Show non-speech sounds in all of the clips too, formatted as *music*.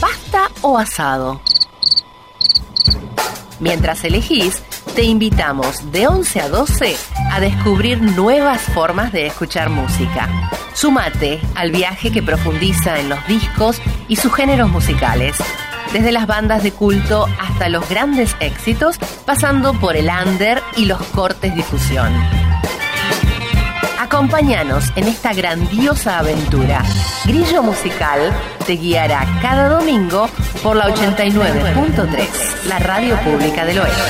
pasta o asado. Mientras elegís, te invitamos de 11 a 12 a descubrir nuevas formas de escuchar música. Sumate al viaje que profundiza en los discos y sus géneros musicales, desde las bandas de culto hasta los grandes éxitos, pasando por el under y los cortes difusión. Acompáñanos en esta grandiosa aventura. Grillo Musical te guiará cada domingo por la 89.3, la radio pública del oeste.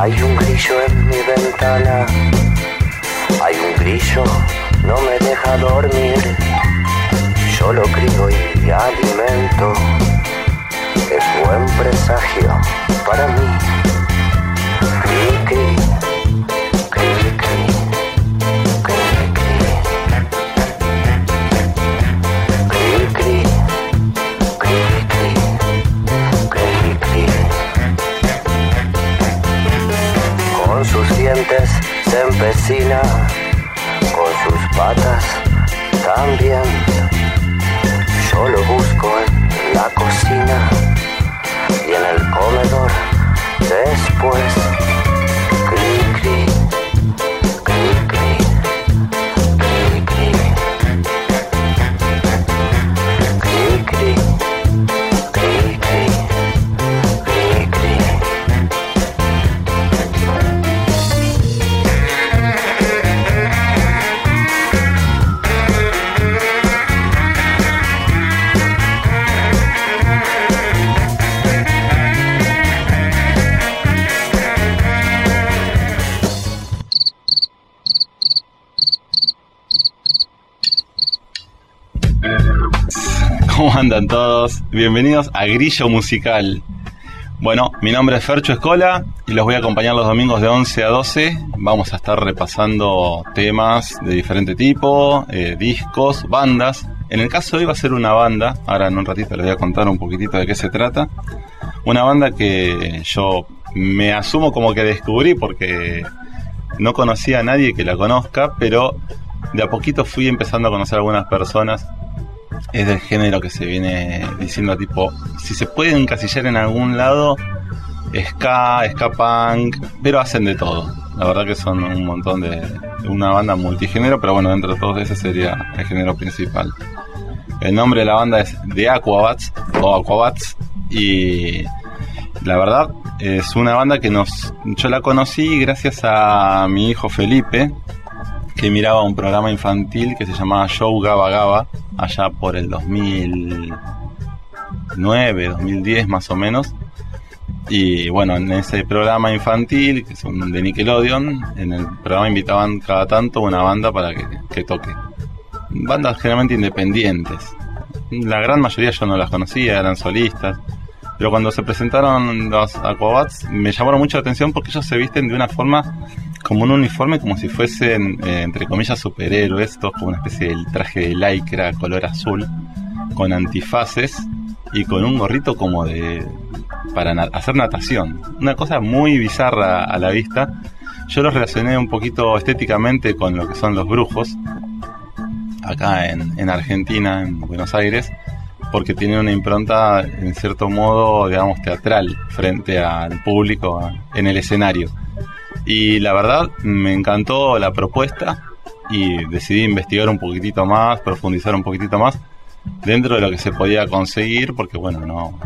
Hay Cri, cri, cri, Con sus dientes se empecina, con sus patas también. Después. Andan todos? Bienvenidos a Grillo Musical. Bueno, mi nombre es Fercho Escola y los voy a acompañar los domingos de 11 a 12. Vamos a estar repasando temas de diferente tipo, eh, discos, bandas. En el caso de hoy va a ser una banda, ahora en un ratito les voy a contar un poquitito de qué se trata. Una banda que yo me asumo como que descubrí porque no conocía a nadie que la conozca, pero de a poquito fui empezando a conocer a algunas personas es del género que se viene diciendo tipo, si se puede encasillar en algún lado, ska, ska punk, pero hacen de todo. La verdad que son un montón de, una banda multigénero, pero bueno, dentro de todos ese sería el género principal. El nombre de la banda es The Aquabats o Aquabats y la verdad es una banda que nos yo la conocí gracias a mi hijo Felipe que miraba un programa infantil que se llamaba Show Gaba Gaba allá por el 2009, 2010 más o menos. Y bueno, en ese programa infantil, que es un de Nickelodeon, en el programa invitaban cada tanto una banda para que, toque. Bandas generalmente independientes. La gran mayoría yo no las conocía, eran solistas. Pero cuando se presentaron los Aquabats me llamaron mucho la atención porque ellos se visten de una forma como un uniforme como si fuesen, eh, entre comillas, superhéroes, todos como una especie de traje de lycra color azul, con antifaces y con un gorrito como de para hacer natación. Una cosa muy bizarra a la vista. Yo los relacioné un poquito estéticamente con lo que son los brujos, acá en, en Argentina, en Buenos Aires, porque tienen una impronta, en cierto modo, digamos, teatral frente al público en el escenario. Y la verdad, me encantó la propuesta y decidí investigar un poquitito más, profundizar un poquitito más dentro de lo que se podía conseguir, porque bueno, no,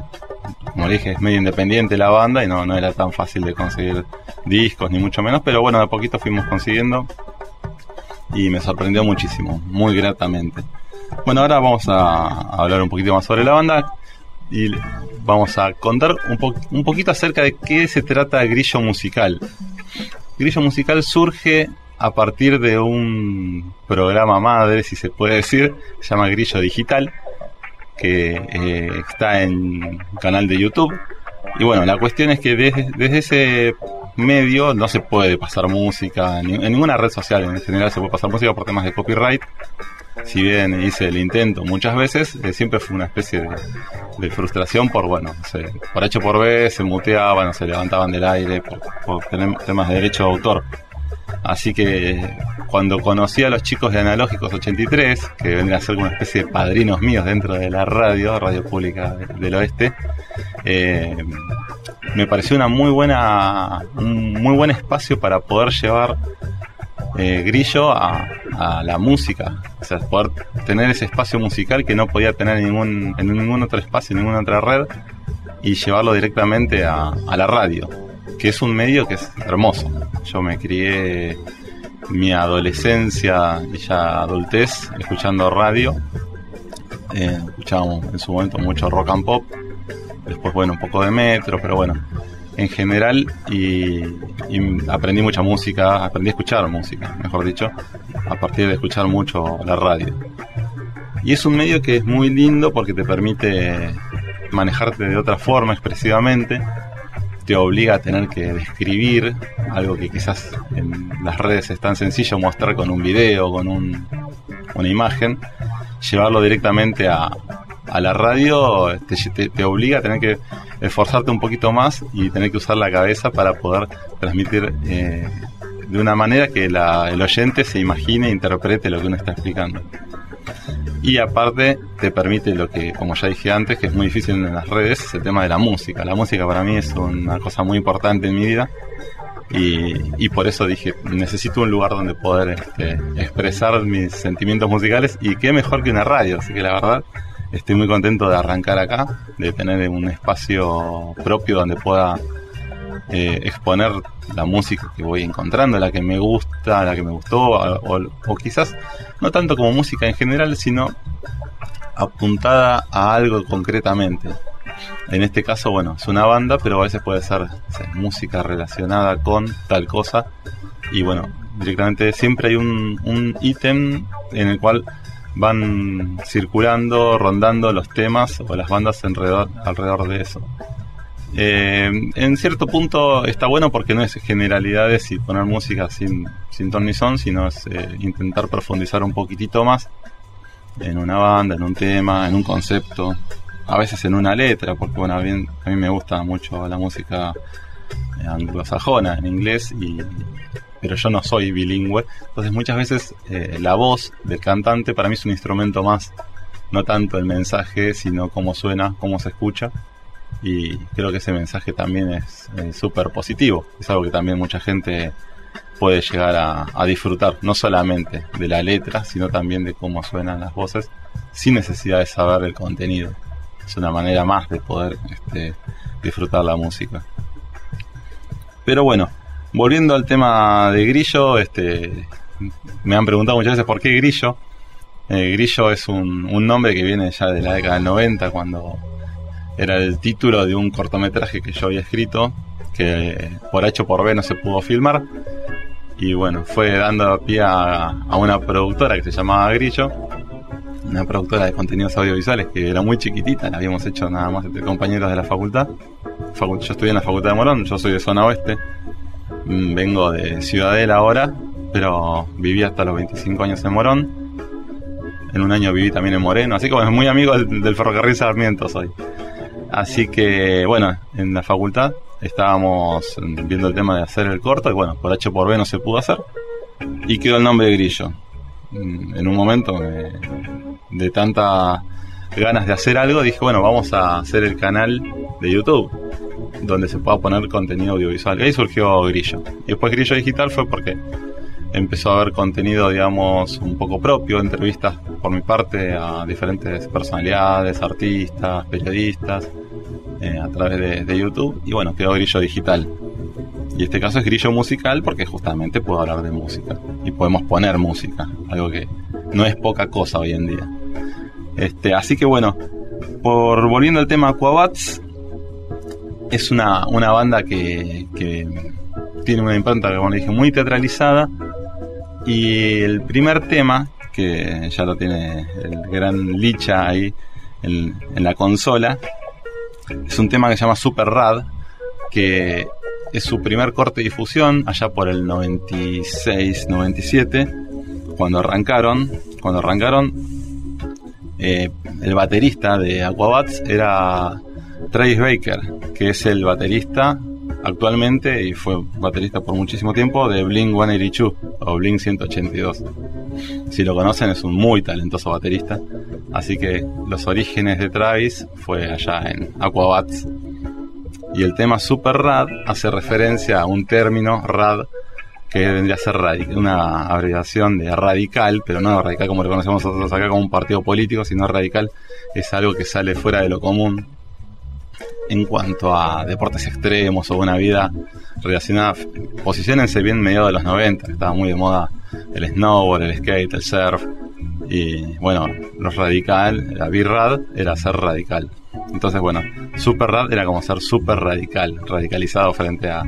como dije, es medio independiente la banda y no, no era tan fácil de conseguir discos, ni mucho menos, pero bueno, de poquito fuimos consiguiendo y me sorprendió muchísimo, muy gratamente. Bueno, ahora vamos a hablar un poquito más sobre la banda y vamos a contar un, un poquito acerca de qué se trata Grillo Musical. Grillo Musical surge a partir de un programa madre, si se puede decir, se llama Grillo Digital, que eh, está en un canal de YouTube. Y bueno, la cuestión es que desde, ese medio no se puede pasar música, en ninguna red social en general se puede pasar música por temas de copyright. Si bien hice el intento muchas veces, eh, siempre fue una especie de, frustración por, bueno, por H por B se muteaban o se levantaban del aire por, temas de derecho de autor. Así que cuando conocí a los chicos de Analógicos 83, que vendrían a ser una especie de padrinos míos dentro de la radio, Radio Pública del Oeste, eh, me pareció una muy buena, un muy buen espacio para poder llevar eh, Grillo a, la música, o sea, poder tener ese espacio musical que no podía tener en ningún, en ningún otro espacio, en ninguna otra red, y llevarlo directamente a, a la radio, que es un medio que es hermoso. Yo me crié mi adolescencia y ya adultez escuchando radio. Eh, escuchábamos en su momento mucho rock and pop. Después, bueno, un poco de metro, pero bueno, en general. Y, aprendí mucha música, aprendí a escuchar música, mejor dicho, a partir de escuchar mucho la radio. Y es un medio que es muy lindo porque te permite manejarte de otra forma expresivamente te obliga a tener que describir algo que quizás en las redes es tan sencillo mostrar con un video, con un, una imagen, llevarlo directamente a, a la radio te, te, obliga a tener que esforzarte un poquito más y tener que usar la cabeza para poder transmitir eh, de una manera que el oyente se imagine e interprete lo que uno está explicando. Y aparte te permite lo que, como ya dije antes, que es muy difícil en las redes, es el tema de la música. La música para mí es una cosa muy importante en mi vida y, y por eso dije, necesito un lugar donde poder este, expresar mis sentimientos musicales y qué mejor que una radio. Así que la verdad estoy muy contento de arrancar acá, de tener un espacio propio donde pueda eh, exponer la música que voy encontrando, la que me gusta, la que me gustó, o, quizás no tanto como música en general, sino apuntada a algo concretamente. En este caso, bueno, es una banda, pero a veces puede ser, ser música relacionada con tal cosa. Y bueno, directamente siempre hay un ítem en el cual van circulando, rondando los temas o las bandas alrededor, de eso. Eh, en cierto punto está bueno porque no es generalidades y poner música sin, sin ton ni son, sino es eh, intentar profundizar un poquitito más en una banda, en un tema, en un concepto, a veces en una letra, porque bueno, a mí, a mí me gusta mucho la música anglosajona en inglés, y, pero yo no soy bilingüe, entonces muchas veces eh, la voz del cantante para mí es un instrumento más, no tanto el mensaje, sino cómo suena, cómo se escucha y creo que ese mensaje también es súper positivo. Es algo que también mucha gente puede llegar a, a, disfrutar, no solamente de la letra, sino también de cómo suenan las voces, sin necesidad de saber el contenido. Es una manera más de poder este, disfrutar la música. Pero bueno, volviendo al tema de Grillo, este, me han preguntado muchas veces por qué Grillo. Eh, Grillo es un, nombre que viene ya de la década del 90, cuando era el título de un cortometraje que yo había escrito, que por H por B no se pudo filmar. Y bueno, fue dando pie a, a una productora que se llamaba Grillo, una productora de contenidos audiovisuales que era muy chiquitita, la habíamos hecho nada más entre compañeros de la facultad. Yo estudié en la facultad de Morón, yo soy de zona oeste, vengo de Ciudadela ahora, pero viví hasta los 25 años en Morón. En un año viví también en Moreno, así que bueno, muy amigo del, ferrocarril Sarmiento soy. Así que, bueno, en la facultad estábamos viendo el tema de hacer el corto y bueno, por H por B no se pudo hacer y quedó el nombre de Grillo. Mm, en un momento me, de tanta ganas de hacer algo dije, bueno, vamos a hacer el canal de YouTube donde se pueda poner contenido audiovisual. Y ahí surgió Grillo. Y después Grillo Digital fue porque empezó a haber contenido, digamos, un poco propio, entrevistas por mi parte a diferentes personalidades, artistas, periodistas, eh, a través de, YouTube. Y bueno, quedó Grillo Digital. Y este caso es Grillo Musical porque justamente puedo hablar de música. Y podemos poner música, algo que no es poca cosa hoy en día. Este, así que bueno, por volviendo al tema Aquabats, es una, una banda que, que tiene una impronta, como le dije, muy teatralizada. Y el primer tema, que ya lo tiene el gran Licha ahí en, en la consola, es un tema que se llama Super Rad, que es su primer corte de difusión allá por el 96-97, cuando arrancaron, cuando arrancaron, eh, el baterista de Aquabats era Travis Baker, que es el baterista actualmente y fue baterista por muchísimo tiempo de Blink 182 o Blink 182. Si lo conocen es un muy talentoso baterista, así que los orígenes de Travis fue allá en Aquabats. Y el tema Super Rad hace referencia a un término rad que vendría a ser una abreviación de radical, pero no radical como lo conocemos nosotros acá como un partido político, sino radical es algo que sale fuera de lo común en cuanto a deportes extremos o una vida relacionada. Posicionense bien mediados de los 90, estaba muy de moda el snowboard, el skate, el surf. Y bueno, lo radical, la B-Rad era ser radical. Entonces, bueno, super rad era como ser super radical, radicalizado frente a,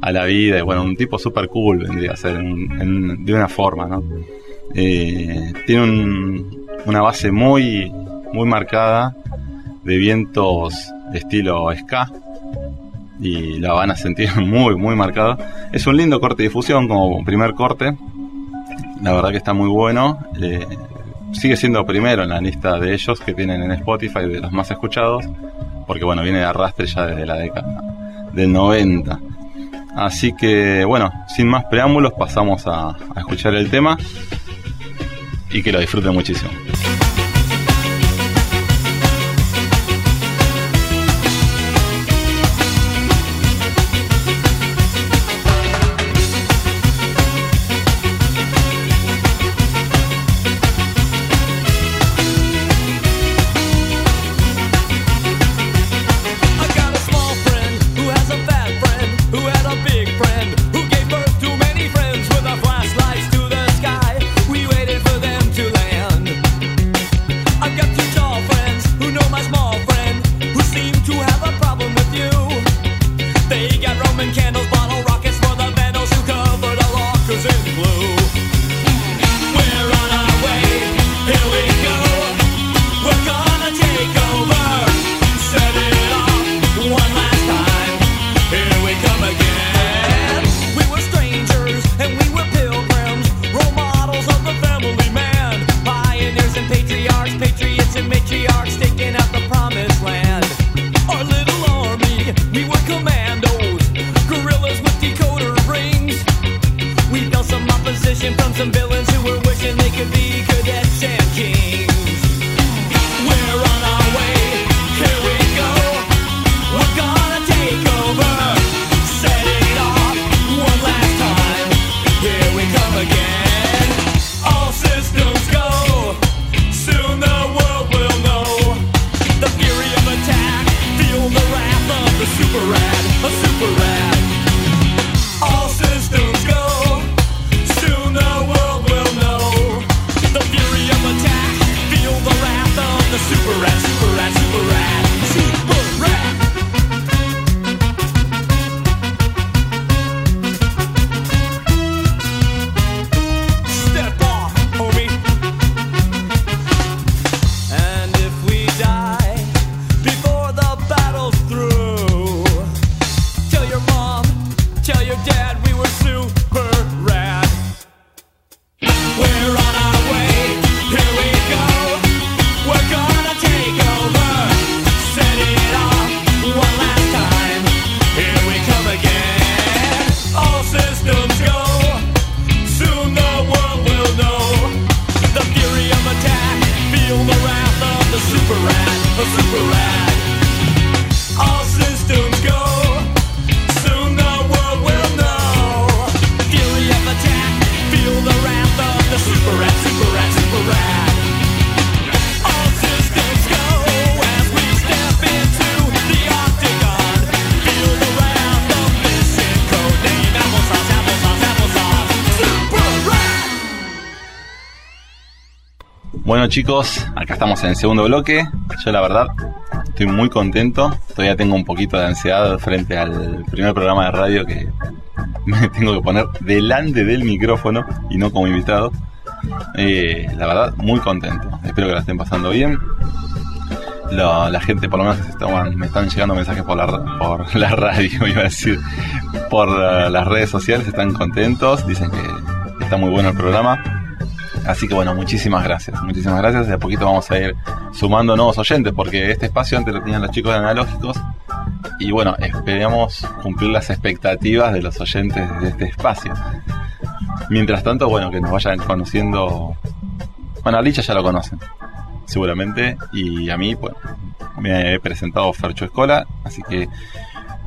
a la vida. Y bueno, un tipo super cool vendría a ser de una forma, ¿no? Eh, tiene una base muy, muy marcada de vientos estilo ska y la van a sentir *laughs* muy, muy marcada. Es un lindo corte de difusión como primer corte. La verdad que está muy bueno. Eh, sigue siendo primero en la lista de ellos que tienen en Spotify de los más escuchados. Porque bueno, viene de arrastre ya desde la década del 90. Así que bueno, sin más preámbulos pasamos a escuchar el tema y que lo disfruten muchísimo. Chicos, acá estamos en el segundo bloque. Yo la verdad estoy muy contento. Todavía tengo un poquito de ansiedad frente al primer programa de radio que *laughs* me tengo que poner delante del micrófono y no como invitado. Eh, la verdad, muy contento. Espero que la estén pasando bien. La, gente, por lo menos, me están llegando mensajes por la, por *laughs* la radio, iba a decir, por las redes sociales, están contentos. Dicen que está muy bueno el programa Así que bueno, muchísimas gracias, muchísimas gracias. De a poquito vamos a ir sumando nuevos oyentes porque este espacio antes lo tenían los chicos analógicos y bueno, esperamos cumplir las expectativas de los oyentes de este espacio. Mientras tanto, bueno, que nos vayan conociendo. Bueno, a Licha ya lo conocen, seguramente, y a mí, pues, me he presentado Fercho Escola, así que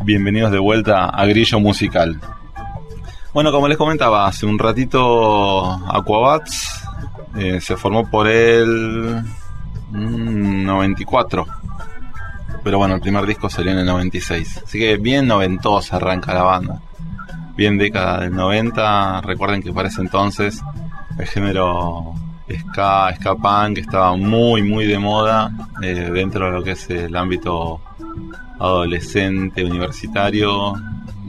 bienvenidos de vuelta a Grillo Musical. Bueno, como les comentaba, hace un ratito Aquabats eh, se formó por el 94. Pero bueno, el primer disco salió en el 96. Así que bien noventosa arranca la banda. Bien década del 90. Recuerden que para ese entonces el género ska, ska punk estaba muy, muy de moda eh, dentro de lo que es el ámbito adolescente, universitario.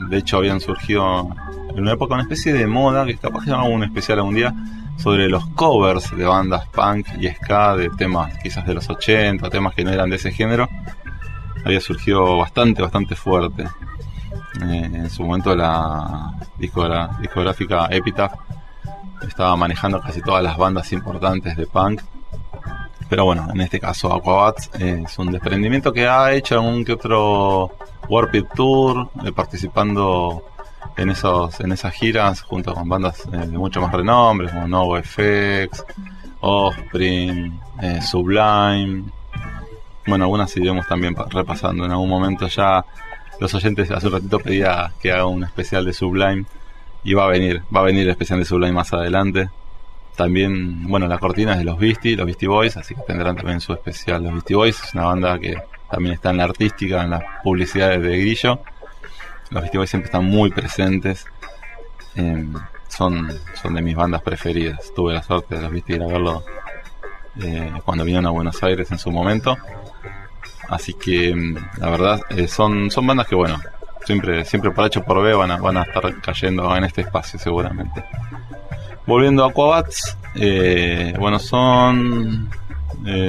De hecho, habían surgido en una época una especie de moda que capaz que hago un especial algún día sobre los covers de bandas punk y ska de temas quizás de los 80, temas que no eran de ese género. Había surgido bastante, bastante fuerte. Eh, en su momento la discográfica Epitaph estaba manejando casi todas las bandas importantes de punk. Pero bueno, en este caso Aquabats eh, es un desprendimiento que ha hecho en un que otro Warped Tour, eh, participando en esos en esas giras junto con bandas eh, de mucho más renombre como NoFX, Offspring, eh, Sublime. Bueno, algunas iremos también repasando en algún momento ya. Los oyentes hace un ratito pedía que haga un especial de Sublime y va a venir, va a venir el especial de Sublime más adelante. También, bueno, la cortina es de los Beastie, los Beastie Boys, así que tendrán también su especial los Beastie Boys. Es una banda que también está en la artística, en las publicidades de Grillo los Beastie siempre están muy presentes. Eh, son, son de mis bandas preferidas. Tuve la suerte de los Beastie a verlo eh, cuando vinieron a Buenos Aires en su momento. Así que mm, la verdad eh, son, son bandas que bueno, siempre, siempre por hecho por B van a, van a estar cayendo en este espacio seguramente. Volviendo a Aquabats, bueno, son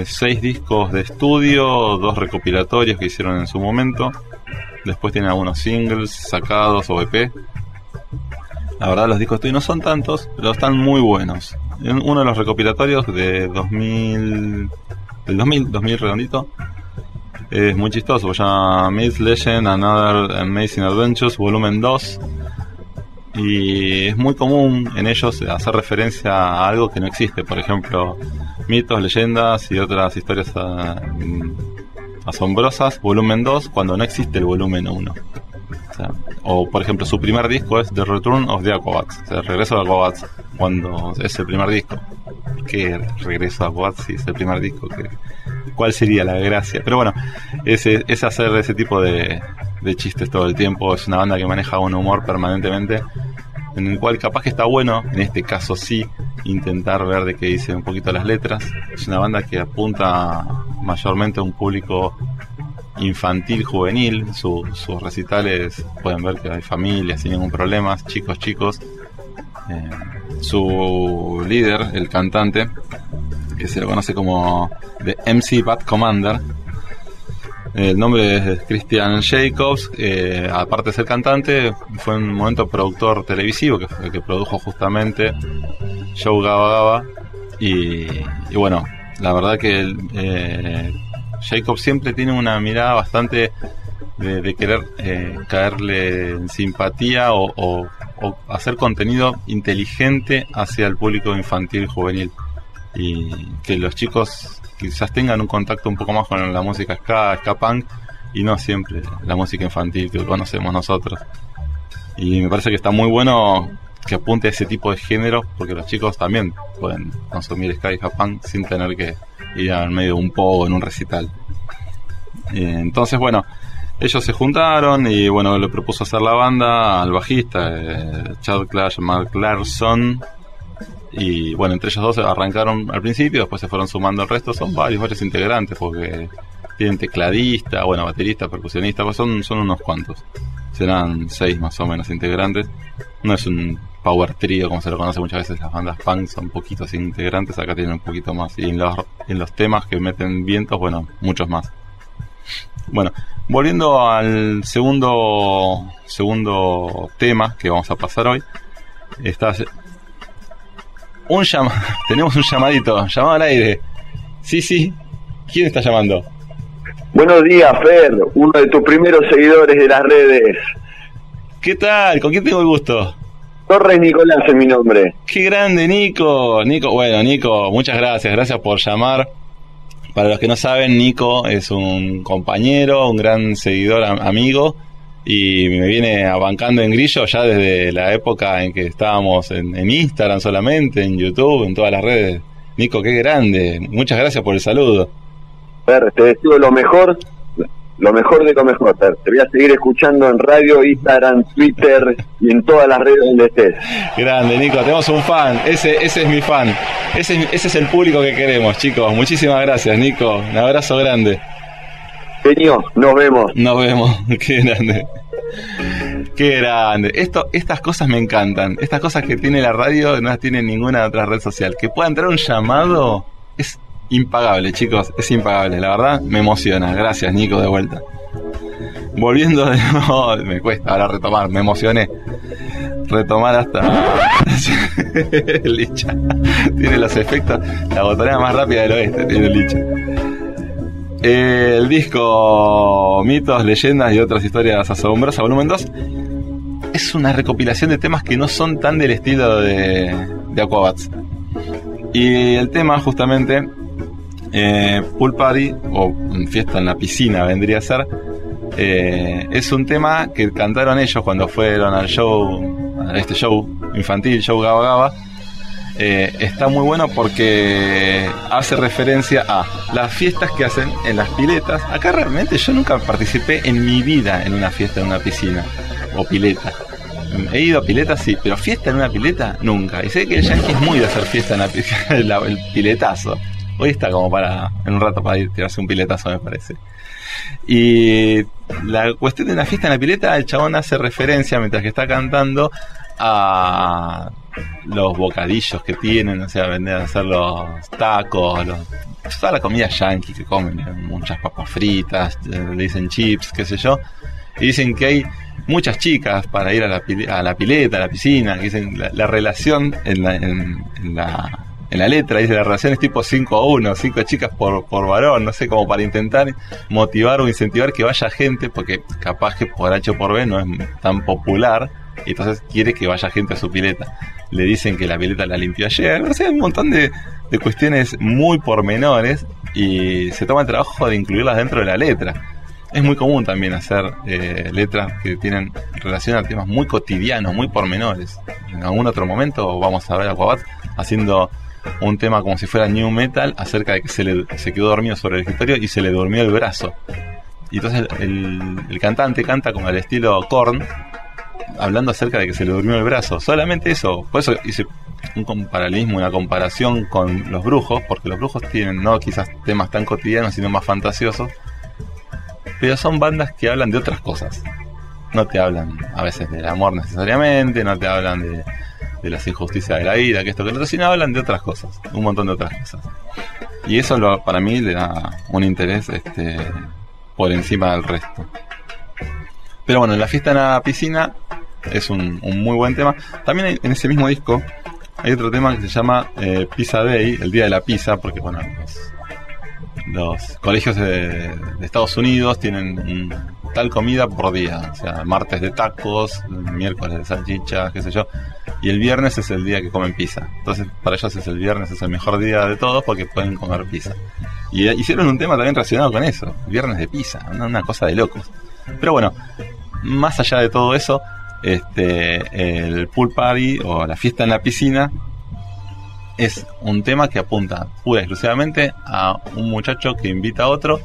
seis discos de estudio, dos recopilatorios que hicieron en su momento. Después tiene algunos singles sacados o EP. La verdad los discos no son tantos, pero están muy buenos. Uno de los recopilatorios de 2000, del 2000, 2000 redondito, es muy chistoso, se llama Myth Legend Another Amazing Adventures, volumen 2. Y es muy común en ellos hacer referencia a algo que no existe, por ejemplo, mitos, leyendas y otras historias ah, asombrosas, volumen 2, cuando no existe el volumen 1. O, por ejemplo, su primer disco es The Return of the Aquabats, o sea, el regreso de Aquabats, cuando es el primer disco. ¿Qué regreso de Aquabats si es el primer disco? ¿Cuál sería la gracia? Pero bueno, es, es hacer ese tipo de, de chistes todo el tiempo. Es una banda que maneja un humor permanentemente en el cual capaz que está bueno, en este caso sí, intentar ver de qué dicen un poquito las letras. Es una banda que apunta mayormente a un público infantil, juvenil. sus recitales pueden ver que hay familias sin ningún problema, chicos, chicos. Eh, su líder, el cantante, que se lo conoce como The MC Bad Commander, el nombre es Christian Jacobs, eh, aparte de ser cantante, fue en un momento productor televisivo que, que produjo justamente Show Gaba Gaba. Y, bueno, la verdad que eh, Jacobs siempre tiene una mirada bastante de, querer eh, caerle en simpatía o, hacer contenido inteligente hacia el público infantil juvenil y que los chicos quizás tengan un contacto un poco más con la música ska, ska punk y no siempre la música infantil que conocemos nosotros. Y me parece que está muy bueno que apunte a ese tipo de género porque los chicos también pueden consumir ska y ska punk sin tener que ir al medio de un pogo en un recital. Eh, entonces, bueno, ellos se juntaron y bueno, le propuso hacer la banda al bajista, eh, Chad Clash, Mark Larson, y bueno, entre ellos dos arrancaron al principio, después se fueron sumando el resto. Son varios, varios integrantes, porque tienen tecladista, bueno, baterista, percusionista, pues son, son unos cuantos. Serán seis más o menos integrantes. No es un power trio como se lo conoce muchas veces las bandas punk, son poquitos integrantes, acá tienen un poquito más. Y en los, en los temas que meten vientos, bueno, muchos más. Bueno, volviendo al segundo, segundo tema que vamos a pasar hoy. Está un llam *laughs* tenemos un llamadito, llamado al aire. Sí, sí. ¿Quién está llamando? Buenos días, Fer, uno de tus primeros seguidores de las redes. ¿Qué tal? ¿Con quién tengo el gusto? Torres Nicolás es mi nombre. Qué grande, Nico. Nico, bueno, Nico, muchas gracias. Gracias por llamar. Para los que no saben, Nico es un compañero, un gran seguidor, amigo, y me viene abancando en grillo ya desde la época en que estábamos en, en Instagram solamente, en YouTube, en todas las redes. Nico, qué grande. Muchas gracias por el saludo. Fer, te deseo lo mejor lo mejor de lo mejor. Te voy a seguir escuchando en radio, Instagram, Twitter y en todas las redes donde estés. Grande, Nico, tenemos un fan. Ese, ese es mi fan. Ese, ese es el público que queremos, chicos. Muchísimas gracias, Nico. Un abrazo grande. Señor, nos vemos. Nos vemos. *laughs* Qué grande. Qué grande. Estas cosas me encantan. Estas cosas que tiene la radio no las tiene ninguna otra red social. Que pueda entrar un llamado es impagable, chicos, es impagable, la verdad me emociona. Gracias, Nico, de vuelta. Volviendo de nuevo, *laughs* me cuesta ahora retomar, me emocioné. Retomar hasta. *laughs* Licha. Tiene los efectos, la botonera más rápida del oeste, tiene Licha. El disco Mitos, Leyendas y otras historias asombrosas, volumen 2, es una recopilación de temas que no son tan del estilo de, de Aquabats. Y el tema, justamente, eh, Pool Party, o Fiesta en la Piscina vendría a ser, eh, es un tema que cantaron ellos cuando fueron al show, a este show infantil, show Gaba Gaba. Eh, está muy bueno porque hace referencia a las fiestas que hacen en las piletas. Acá realmente yo nunca participé en mi vida en una fiesta en una piscina o pileta. He ido a piletas, sí, pero fiesta en una pileta, nunca. Y sé que el yankee es muy de hacer fiesta *laughs* en la, el piletazo. Hoy está como para, en un rato para ir tirarse un piletazo, me parece. Y la cuestión de una fiesta en la pileta, el chabón hace referencia mientras que está cantando a los bocadillos que tienen, o sea, vender a hacer los tacos, los, toda la comida yankee que comen, muchas papas fritas, le dicen chips, qué sé yo, y dicen que hay muchas chicas para ir a la, a la pileta, a la piscina, que dicen la, relación en la, en la en la letra dice la relación es tipo 5 a 1, 5 chicas por, por varón, no sé, como para intentar motivar o incentivar que vaya gente, porque capaz que por H o por B no es tan popular, y entonces quiere que vaya gente a su pileta. Le dicen que la pileta la limpió ayer, no sé, un montón de, de cuestiones muy pormenores y se toma el trabajo de incluirlas dentro de la letra. Es muy común también hacer eh, letras que tienen relación a temas muy cotidianos, muy pormenores. En algún otro momento vamos a ver a Quabat haciendo un tema como si fuera new metal acerca de que se, le, se quedó dormido sobre el escritorio y se le durmió el brazo. Y entonces el, cantante canta como al estilo Korn, hablando acerca de que se le durmió el brazo. Solamente eso. Por eso hice un paralelismo, una comparación con los brujos, porque los brujos tienen no quizás temas tan cotidianos, sino más fantasiosos. Pero son bandas que hablan de otras cosas. No te hablan a veces del amor necesariamente, no te hablan de, de las injusticias de la vida, que esto que lo otro, sino hablan de otras cosas, un montón de otras cosas. Y eso lo, para mí le da un interés este, por encima del resto. Pero bueno, la fiesta en la piscina es un, muy buen tema. También en ese mismo disco hay otro tema que se llama eh, Pizza Day, el día de la pizza, porque bueno, los, colegios de, Estados Unidos tienen tal comida por día. O sea, martes de tacos, miércoles de salchichas, qué sé yo. Y el viernes es el día que comen pizza. Entonces, para ellos es el viernes, es el mejor día de todos porque pueden comer pizza. Y eh, hicieron un tema también relacionado con eso. Viernes de pizza, una, cosa de locos. Pero bueno, más allá de todo eso, este, el pool party o la fiesta en la piscina es un tema que apunta pura exclusivamente a un muchacho que invita a otro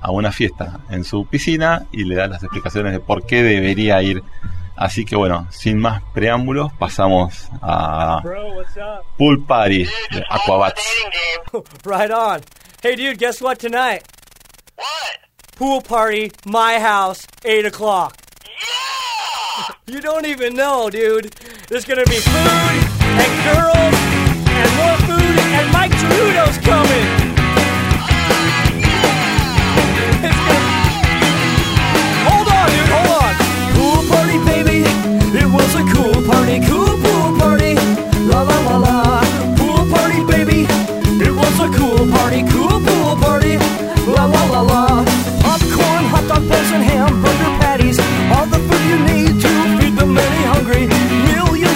a una fiesta en su piscina y le da las explicaciones de por qué debería ir. Así que bueno, sin más preámbulos, pasamos a Pool Party de Aquabats. *laughs* Right on. Hey dude, guess what tonight? What? Pool party, my house, 8 o'clock. You don't even know, dude. There's gonna be food and girls and more food and Mike Gerudo's coming. *laughs* Hold on, dude, hold on. Pool party, baby. It was a cool party, cool pool party. La la la la. Pool party, baby. It was a cool party, cool pool party. La la la la. Popcorn, hot dog, buns, and ham.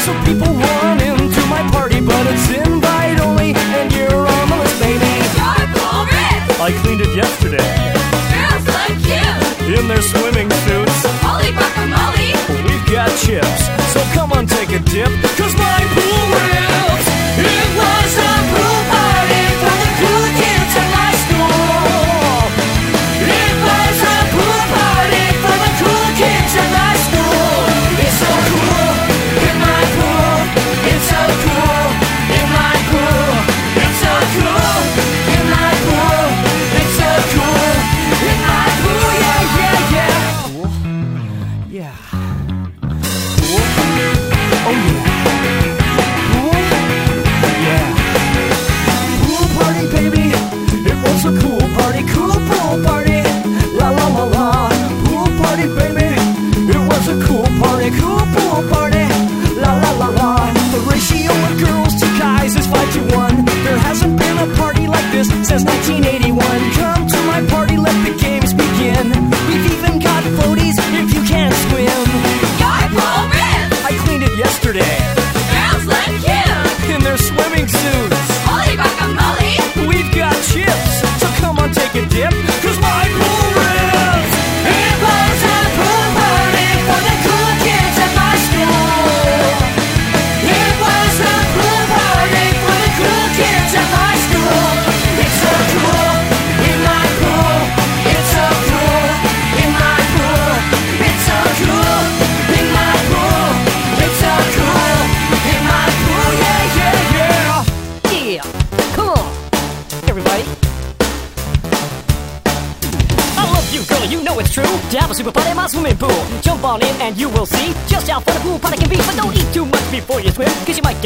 to my party, but it's invite only, and you're on the list, baby. I cleaned it yesterday. Girls look cute. In their swimming suits. We've got chips, so come on, take a dip, cause my pool.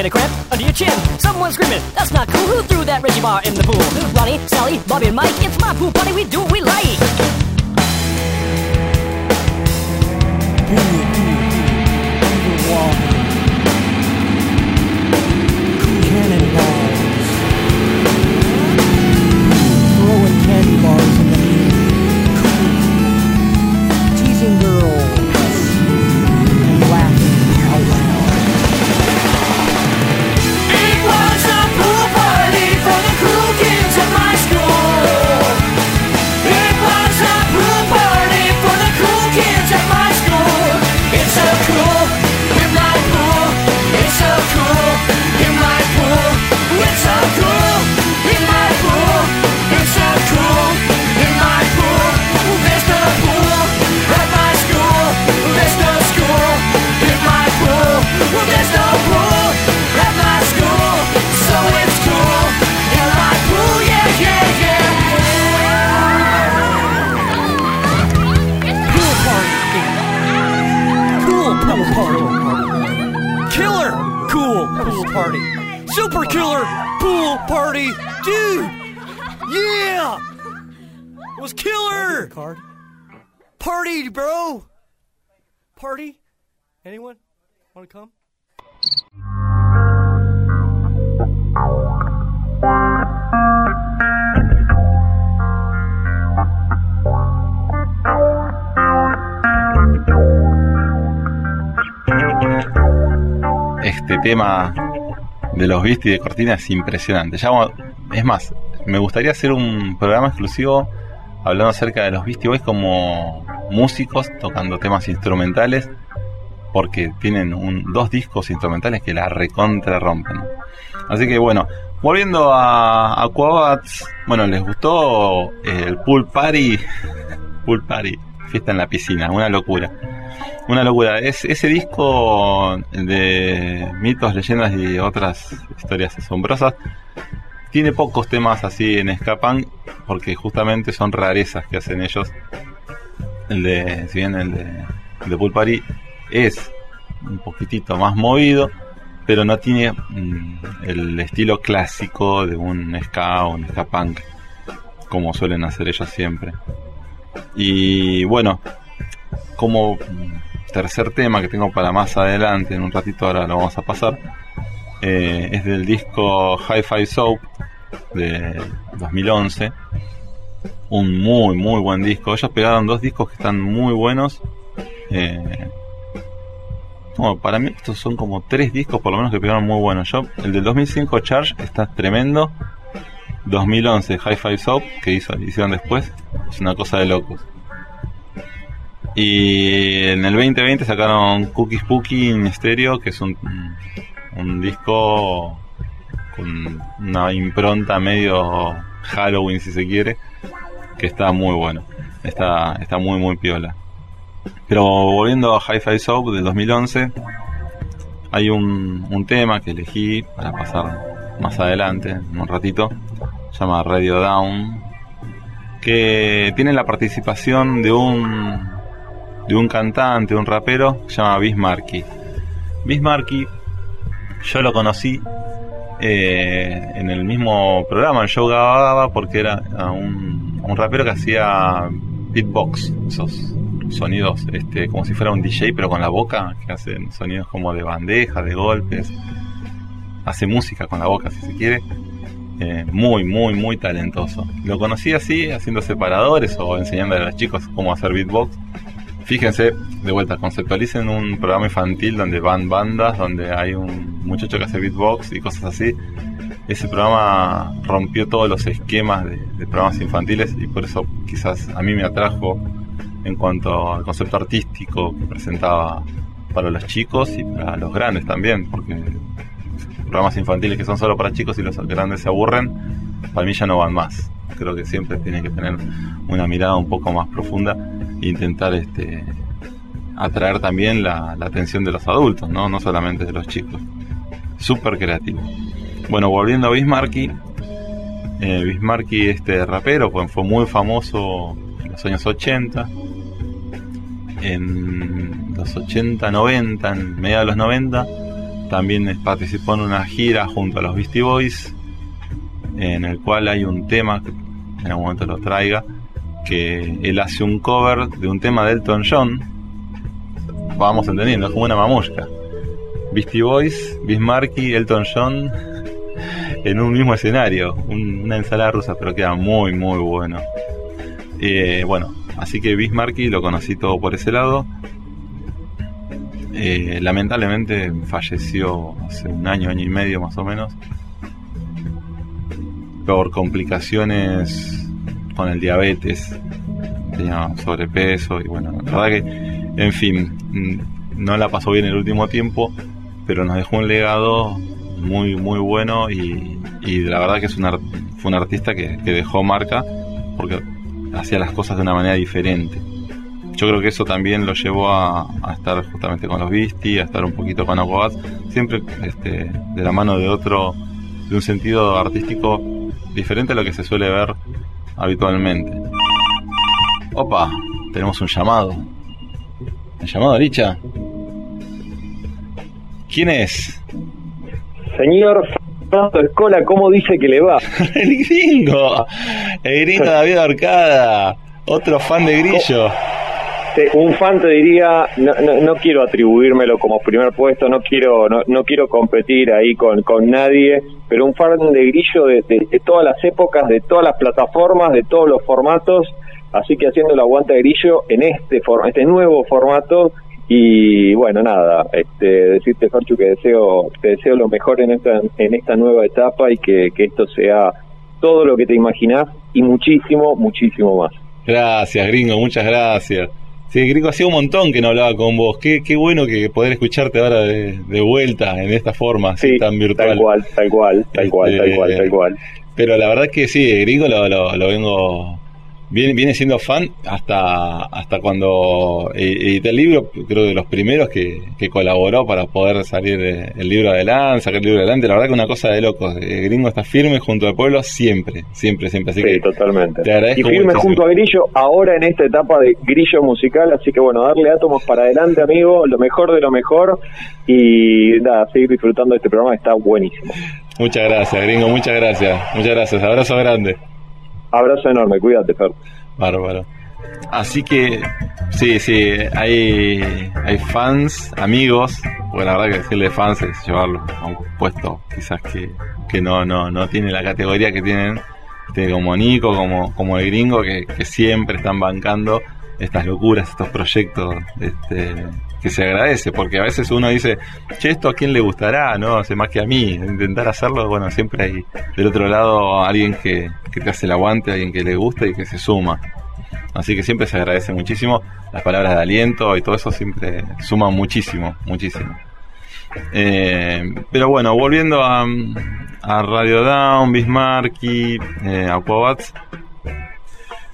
Get a cramp under your chin. Someone screaming, that's not cool. Who threw that Reggie bar in the pool? Ronnie, Sally, Bobby, and Mike. It's my pool party, we do what we like. Los Beastie de Cortina es impresionante. Es más, me gustaría hacer un programa exclusivo hablando acerca de los Beastie Boys como músicos tocando temas instrumentales porque tienen un- dos discos instrumentales que la recontra rompen. Así que bueno, volviendo a Aquabats, bueno, les gustó el pool party, *laughs* pool party, fiesta en la piscina, una locura. Una locura. Es ese disco de mitos, leyendas y otras historias asombrosas. Tiene pocos temas así en punk porque justamente son rarezas que hacen ellos. El de, si bien el de, de Pool Party es un poquitito más movido, pero no tiene mm, el estilo clásico de un ska o un ska punk como suelen hacer ellos siempre. Y bueno, como tercer tema que tengo para más adelante, en un ratito ahora lo vamos a pasar, eh, es del disco Hi-Fi Soap de 2011. Un muy, muy buen disco. Ellos pegaron dos discos que están muy buenos. Eh, para mí estos son como tres discos por lo menos que pegaron muy buenos. Yo, el del 2005 Charge está tremendo. 2011 Hi-Fi Soap que hizo, hicieron después es una cosa de locos. Y en el 2020 sacaron Cookies Spooky en estéreo, que es un, un disco con una impronta medio Halloween, si se quiere, que está muy bueno. Está, está muy, muy piola. Pero volviendo a Hi-Fi Soap del 2011, hay un, un tema que elegí para pasar más adelante, en un ratito, se llama Radio Down, que tiene la participación de un de un cantante, un rapero, que se llama Bismarcky. Bismarcky, yo lo conocí eh, en el mismo programa, show Gaba, porque era un, un rapero que hacía beatbox, esos sonidos, este, como si fuera un DJ, pero con la boca, que hacen sonidos como de bandeja, de golpes. Hace música con la boca, si se quiere. Eh, muy, muy, muy talentoso. Lo conocí así, haciendo separadores o enseñando a los chicos cómo hacer beatbox. Fíjense, de vuelta, conceptualicen un programa infantil donde van bandas, donde hay un muchacho que hace beatbox y cosas así. Ese programa rompió todos los esquemas de, programas infantiles y por eso quizás a mí me atrajo en cuanto al concepto artístico que presentaba para los chicos y para los grandes también, porque programas infantiles que son solo para chicos y los grandes se aburren, para mí ya no van más. Creo que siempre tiene que tener una mirada un poco más profunda e intentar este, atraer también la, atención de los adultos, ¿no? no solamente de los chicos. Súper creativo. Bueno, volviendo a Bismarcky, eh, Bismarcky, este rapero, pues, fue muy famoso en los años 80. En los 80, 90, en mediados de los 90, también participó en una gira junto a los Beastie Boys, en el cual hay un tema, que en algún momento lo traiga, que él hace un cover de un tema de Elton John. Vamos entendiendo, es como una mamushka. Beastie Boys, Bismarcky, Elton John *laughs* en un mismo escenario, un- una ensalada rusa, pero queda muy, muy bueno. Eh, bueno, así que Bismarcky lo conocí todo por ese lado. Eh, lamentablemente falleció hace un año, año y medio más o menos, por complicaciones con el diabetes. Tenía sobrepeso y bueno, la verdad que, en fin, mm, no la pasó bien el último tiempo, pero nos dejó un legado muy, muy bueno y, y la verdad que es un ar- fue un artista que, que dejó marca porque hacía las cosas de una manera diferente. Yo creo que eso también lo llevó a, a estar justamente con los Beastie, a estar un poquito con Aquabats, siempre este, de la mano de otro, de un sentido artístico diferente a lo que se suele ver habitualmente. Opa, tenemos un llamado. ¿Un llamado, Licha? ¿Quién es? Señor Fernando Escola, ¿cómo dice que le va? *laughs* El gringo. El gringo David Arcada. Otro fan de Grillo. Te- Un fan te diría, no, no, no quiero atribuírmelo como primer puesto, no quiero no, no quiero competir ahí con, con nadie, pero un fan de grillo de, de- todas las épocas, de todas las plataformas, de todos los formatos, así que haciendo la aguanta de grillo en este for- este nuevo formato y bueno nada, este decirte Ferchu que deseo te deseo lo mejor en esta en esta nueva etapa y que, que esto sea todo lo que te imaginás y muchísimo muchísimo más. Gracias, gringo, muchas gracias. Sí, gringo, hacía un montón que no hablaba con vos. Qué, qué bueno que poder escucharte ahora de, de vuelta en esta forma Sí, tan virtual. tal cual, tal cual, tal cual, tal Este, cual, tal cual. Pero la verdad que sí, gringo lo, lo, lo vengo. Viene, viene siendo fan hasta hasta cuando edité el libro, creo de los primeros que, que colaboró para poder salir eh, el libro adelante, sacar el libro adelante. La verdad que una cosa de locos. El gringo está firme junto al pueblo siempre, siempre, siempre. Así Sí, que totalmente. te agradezco Y firme muchísimo. junto a Grillo, ahora en esta etapa de Grillo musical, así que bueno, darle átomos para adelante, amigo, lo mejor de lo mejor y nada, seguir disfrutando de este programa, está buenísimo. Muchas gracias, gringo, muchas gracias. Muchas gracias. Abrazo grande. Abrazo enorme, cuídate, Fer. Bárbaro. Así que, sí, sí, hay, hay fans, amigos. Bueno, la verdad que decirle fans es llevarlos a un puesto quizás que, que no, no, no tiene la categoría que tienen como Nico, como, como el gringo, que, que siempre están bancando estas locuras, estos proyectos este, que se agradece, porque a veces uno dice, che, esto a quién le gustará, ¿no? Hace más que a mí, intentar hacerlo, bueno, siempre hay del otro lado alguien que, que te hace el aguante, alguien que le gusta y que se suma. Así que siempre se agradece muchísimo. Las palabras de aliento y todo eso siempre suman muchísimo, muchísimo. Eh, pero bueno, volviendo a, a Radio Down, Bismarcky, eh, Aquabats,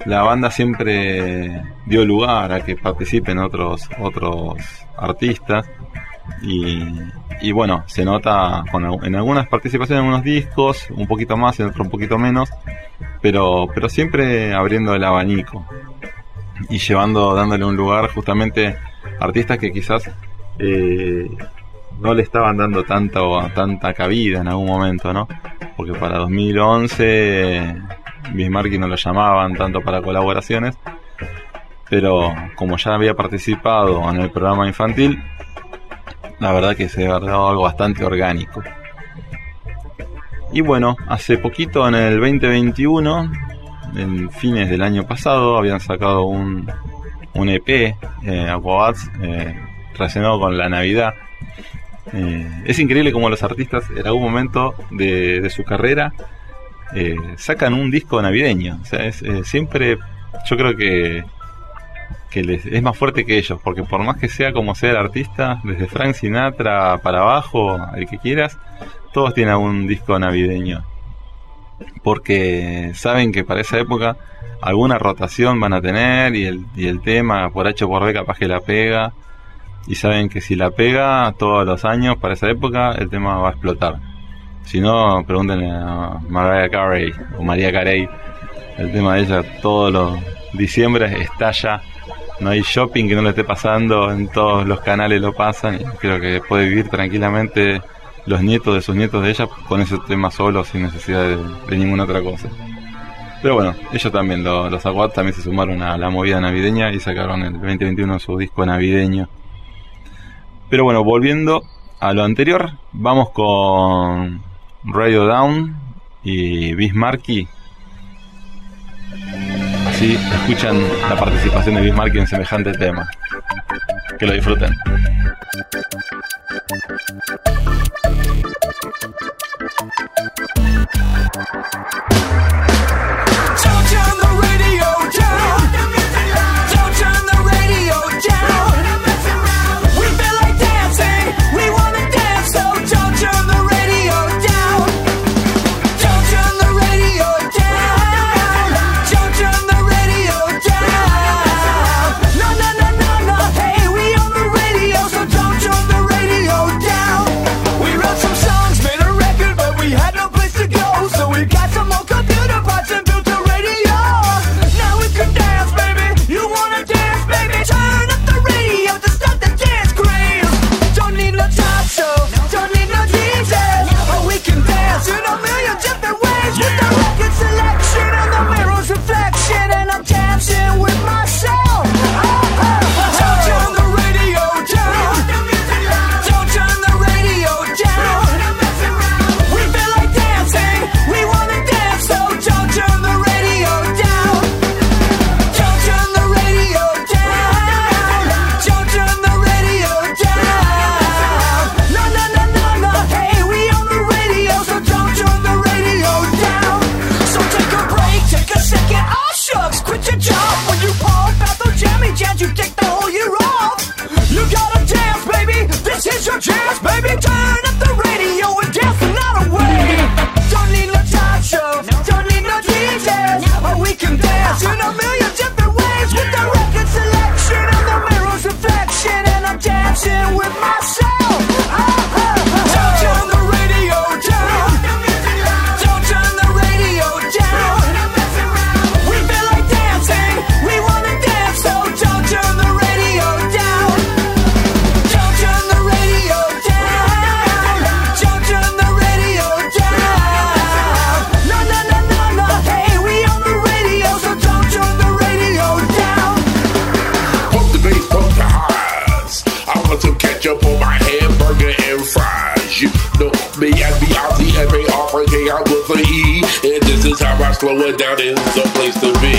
la banda siempre dio lugar a que participen otros, otros artistas. Y, y bueno, se nota con, en algunas participaciones en algunos discos, un poquito más, en otros un poquito menos, pero, pero siempre abriendo el abanico y llevando, dándole un lugar justamente a artistas que quizás eh, no le estaban dando tanto, tanta cabida en algún momento, ¿no? Porque para 2011 Bismarcky no lo llamaban tanto para colaboraciones, pero como ya había participado en el programa infantil, la verdad que se ha dado algo bastante orgánico. Y bueno, hace poquito en el 2021, en fines del año pasado, habían sacado un, un EP, eh, Aquabats, eh, relacionado con la Navidad. Eh, es increíble como los artistas en algún momento de, su carrera eh, sacan un disco navideño. O sea, es, eh, siempre yo creo que, les, es más fuerte que ellos, porque por más que sea como sea el artista, desde Frank Sinatra para abajo, el que quieras, todos tienen algún disco navideño. Porque saben que para esa época alguna rotación van a tener y el, y el tema por H por B capaz que la pega. Y saben que si la pega todos los años para esa época, el tema va a explotar. Si no, pregúntenle a Mariah Carey o María Carey. El tema de ella todos los diciembre estalla. No hay shopping que no le esté pasando, en todos los canales lo pasan. Y creo que puede vivir tranquilamente los nietos de sus nietos de ella con ese tema solo, sin necesidad de, ninguna otra cosa. Pero bueno, ellos también, lo- los Aquat también se sumaron a la movida navideña y sacaron el 2021 su disco navideño. Pero bueno, volviendo a lo anterior, vamos con Radio Down y Bismarcky. Así escuchan la participación de Bismarcky en semejante tema. Que lo disfruten. Know and me, I'm the M-A-R-K, I with an E. And this is how I slow it down in the place to be.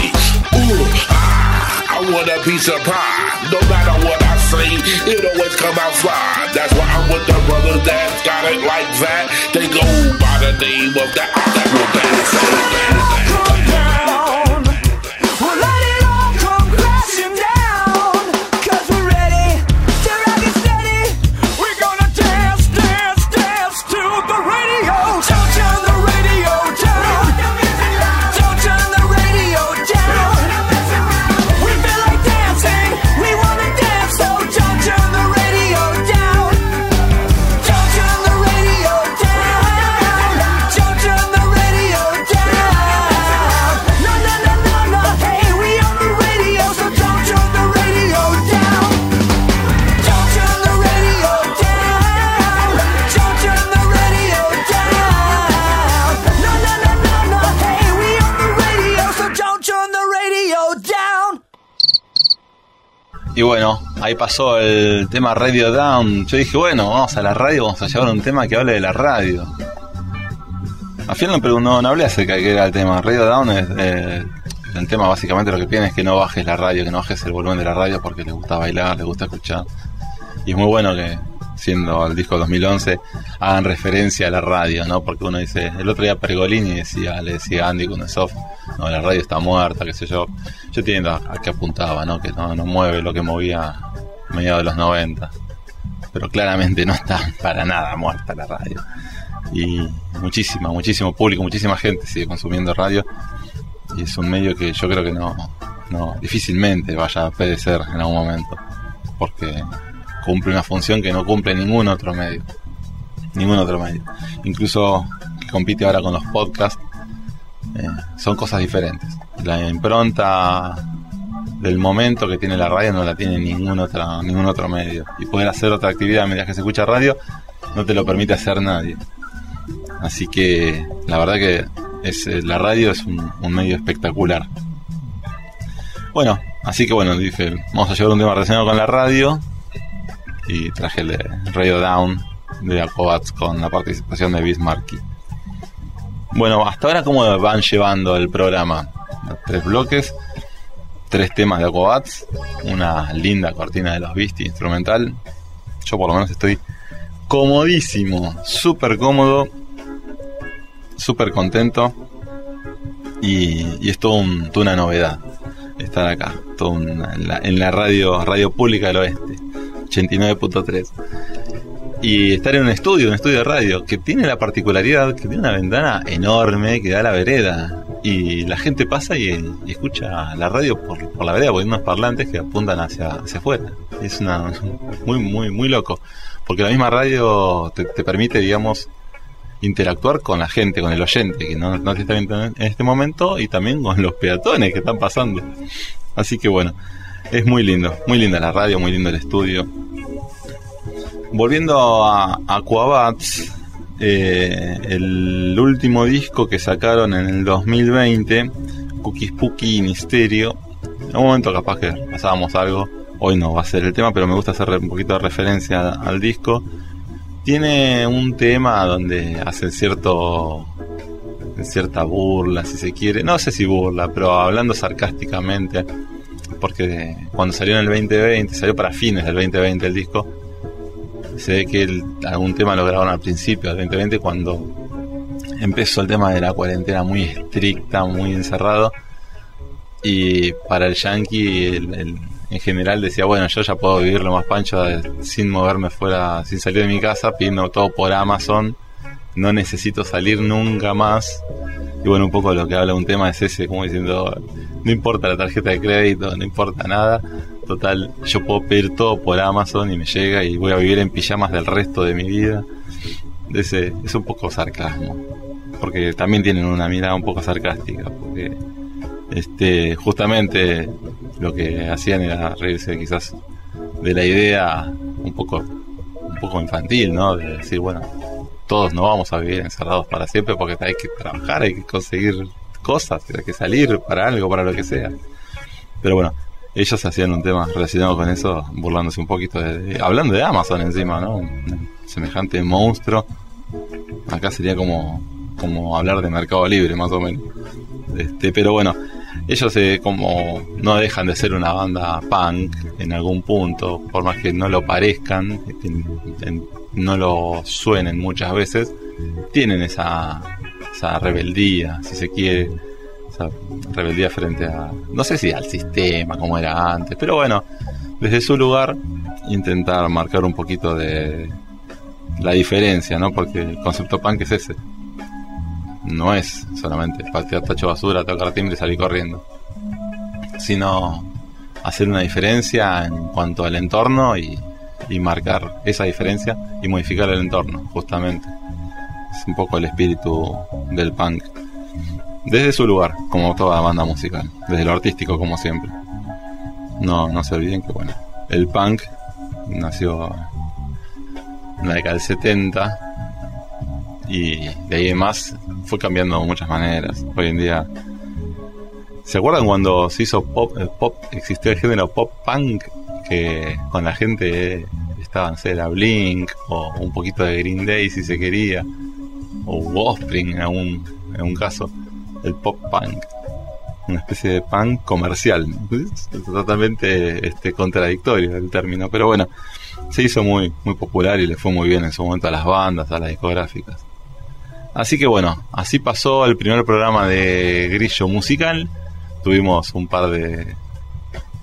Ooh, ah, I want a piece of pie. No matter what I say, it always come out fly. That's why I'm with the brothers that got it like that. They go by the name of the Apple Y bueno, ahí pasó el tema Radio Down. Yo dije, bueno, vamos a la radio, vamos a llevar un tema que hable de la radio. Al final no, no, no hablé acerca de qué era el tema. Radio Down es eh, el tema básicamente lo que piden es que no bajes la radio, que no bajes el volumen de la radio porque le gusta bailar, le gusta escuchar. Y es muy bueno que, siendo el disco 2011, hagan referencia a la radio, ¿no? Porque uno dice, el otro día Pergolini decía, le decía Andy Kunesov, no, la radio está muerta, qué sé yo. Yo entiendo a, a qué apuntaba, ¿no? Que no, no mueve lo que movía a mediados de los 90. Pero claramente no está para nada muerta la radio. Y muchísima, muchísimo público, muchísima gente sigue consumiendo radio. Y es un medio que yo creo que no, no difícilmente vaya a perecer en algún momento. Porque cumple una función que no cumple ningún otro medio. Ningún otro medio. Incluso que compite ahora con los podcasts. eh, son cosas diferentes. La impronta del momento que tiene la radio no la tiene ningún otro, ningún otro medio. Y poder hacer otra actividad mientras que se escucha radio no te lo permite hacer nadie. Así que la verdad que es, eh, la radio es un, un medio espectacular. Bueno, así que bueno, dije, vamos a llevar un tema relacionado con la radio y traje el de Radio Down de Aquabats con la participación de Bismarcky. Bueno, hasta ahora cómo van llevando el programa. Tres bloques, tres temas de Aquabats, una linda cortina de los Beastie instrumental. Yo por lo menos estoy comodísimo, súper cómodo, súper contento y, y es toda una novedad estar acá, en, la, en la radio, radio pública del oeste, 89.3. Y estar en un estudio, un estudio de radio, que tiene la particularidad que tiene una ventana enorme que da a la vereda. Y la gente pasa y, escucha la radio por, la vereda, porque hay unos parlantes que apuntan hacia, hacia afuera. Es una muy, muy, muy loco. Porque la misma radio te, te permite, digamos, interactuar con la gente, con el oyente, que no, no te está viendo en este momento, y también con los peatones que están pasando. Así que bueno, es muy lindo, muy linda la radio, muy lindo el estudio. Volviendo a Aquabats, eh, el último disco que sacaron en el 2020, Cookie Spooky Misterio. En un momento capaz que pasábamos algo, hoy no va a ser el tema, pero me gusta hacer un poquito de referencia al disco. Tiene un tema donde hace cierto cierta burla, si se quiere, no sé si burla, pero hablando sarcásticamente, porque cuando salió en el 2020, salió para fines del 2020 el disco, se ve que algún tema lo grabaron al principio del 2020 cuando empezó el tema de la cuarentena muy estricta, muy encerrado. Y para el yankee, en general decía, bueno, yo ya puedo vivir lo más pancho sin moverme fuera, sin salir de mi casa, pidiendo todo por Amazon. No necesito salir nunca más. Y bueno, un poco lo que habla un tema es ese, como diciendo, no importa la tarjeta de crédito, no importa nada. Total, yo puedo pedir todo por Amazon y me llega y voy a vivir en pijamas del resto de mi vida. Ese, es un poco sarcasmo. Porque también tienen una mirada un poco sarcástica. Porque este, justamente lo que hacían era reírse quizás de la idea un poco, un poco infantil, ¿no? De decir, bueno, todos no vamos a vivir encerrados para siempre porque hay que trabajar, hay que conseguir cosas, hay que salir para algo, para lo que sea. Pero bueno, ellos hacían un tema relacionado con eso, burlándose un poquito de, hablando de Amazon encima, ¿no? Un semejante monstruo. Acá sería como, como hablar de Mercado Libre, más o menos. Este, pero bueno, ellos eh, como no dejan de ser una banda punk en algún punto, por más que no lo parezcan, que en- no lo suenen muchas veces, tienen esa, esa rebeldía, si se quiere, esa rebeldía frente a, no sé si al sistema como era antes, pero bueno, desde su lugar intentar marcar un poquito de la diferencia, ¿no? Porque el concepto punk es ese. No es solamente patear tacho basura, tocar timbre y salir corriendo. Sino hacer una diferencia en cuanto al entorno y, y marcar esa diferencia y modificar el entorno, justamente. Es un poco el espíritu del punk. Desde su lugar, como toda banda musical. Desde lo artístico, como siempre. No, no se olviden que, bueno, el punk nació en la década del 70 y de ahí en más fue cambiando de muchas maneras. Hoy en día, ¿se acuerdan cuando se hizo pop, eh, pop existió el género pop punk? Que con la gente estaban, no sé, Blink o un poquito de Green Day si se quería, o Offspring en algún, en un caso, el pop punk, una especie de punk comercial, totalmente este, contradictorio el término, pero bueno, se hizo muy, muy popular y le fue muy bien en su momento a las bandas, a las discográficas. Así que bueno, así pasó el primer programa de Grillo Musical. Tuvimos un par de,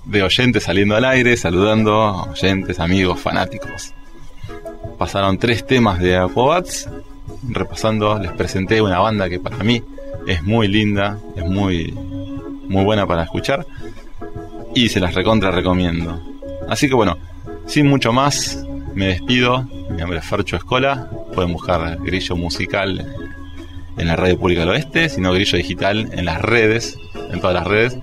de oyentes saliendo al aire, saludando, oyentes, amigos, fanáticos. Pasaron tres temas de Aquabats. Repasando, les presenté una banda que para mí es muy linda, es muy, muy buena para escuchar. Y se las recontra recomiendo. Así que bueno, sin mucho más, me despido. Mi nombre es Fercho Escola. Pueden buscar Grillo Musical en la radio pública del oeste, sino Grillo Digital en las redes, en todas las redes,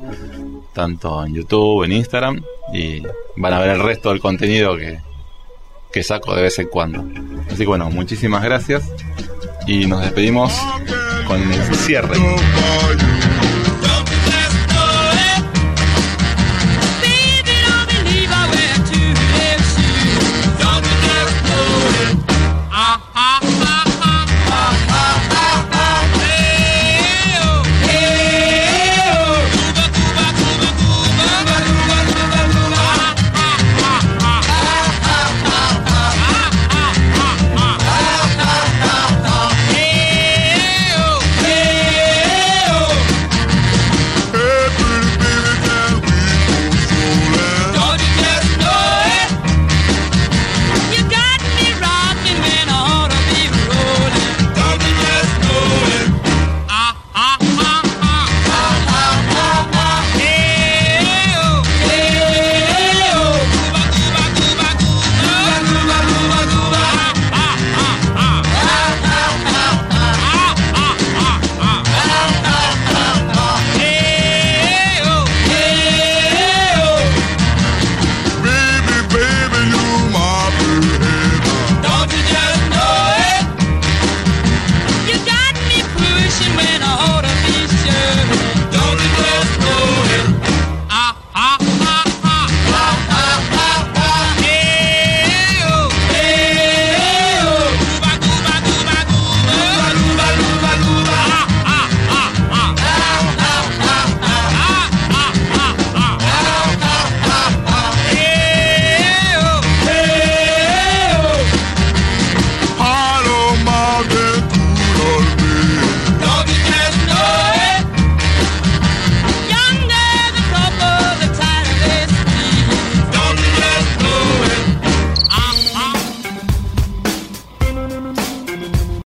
tanto en YouTube, en Instagram, y van a ver el resto del contenido que, que saco de vez en cuando. Así que bueno, muchísimas gracias y nos despedimos con el cierre.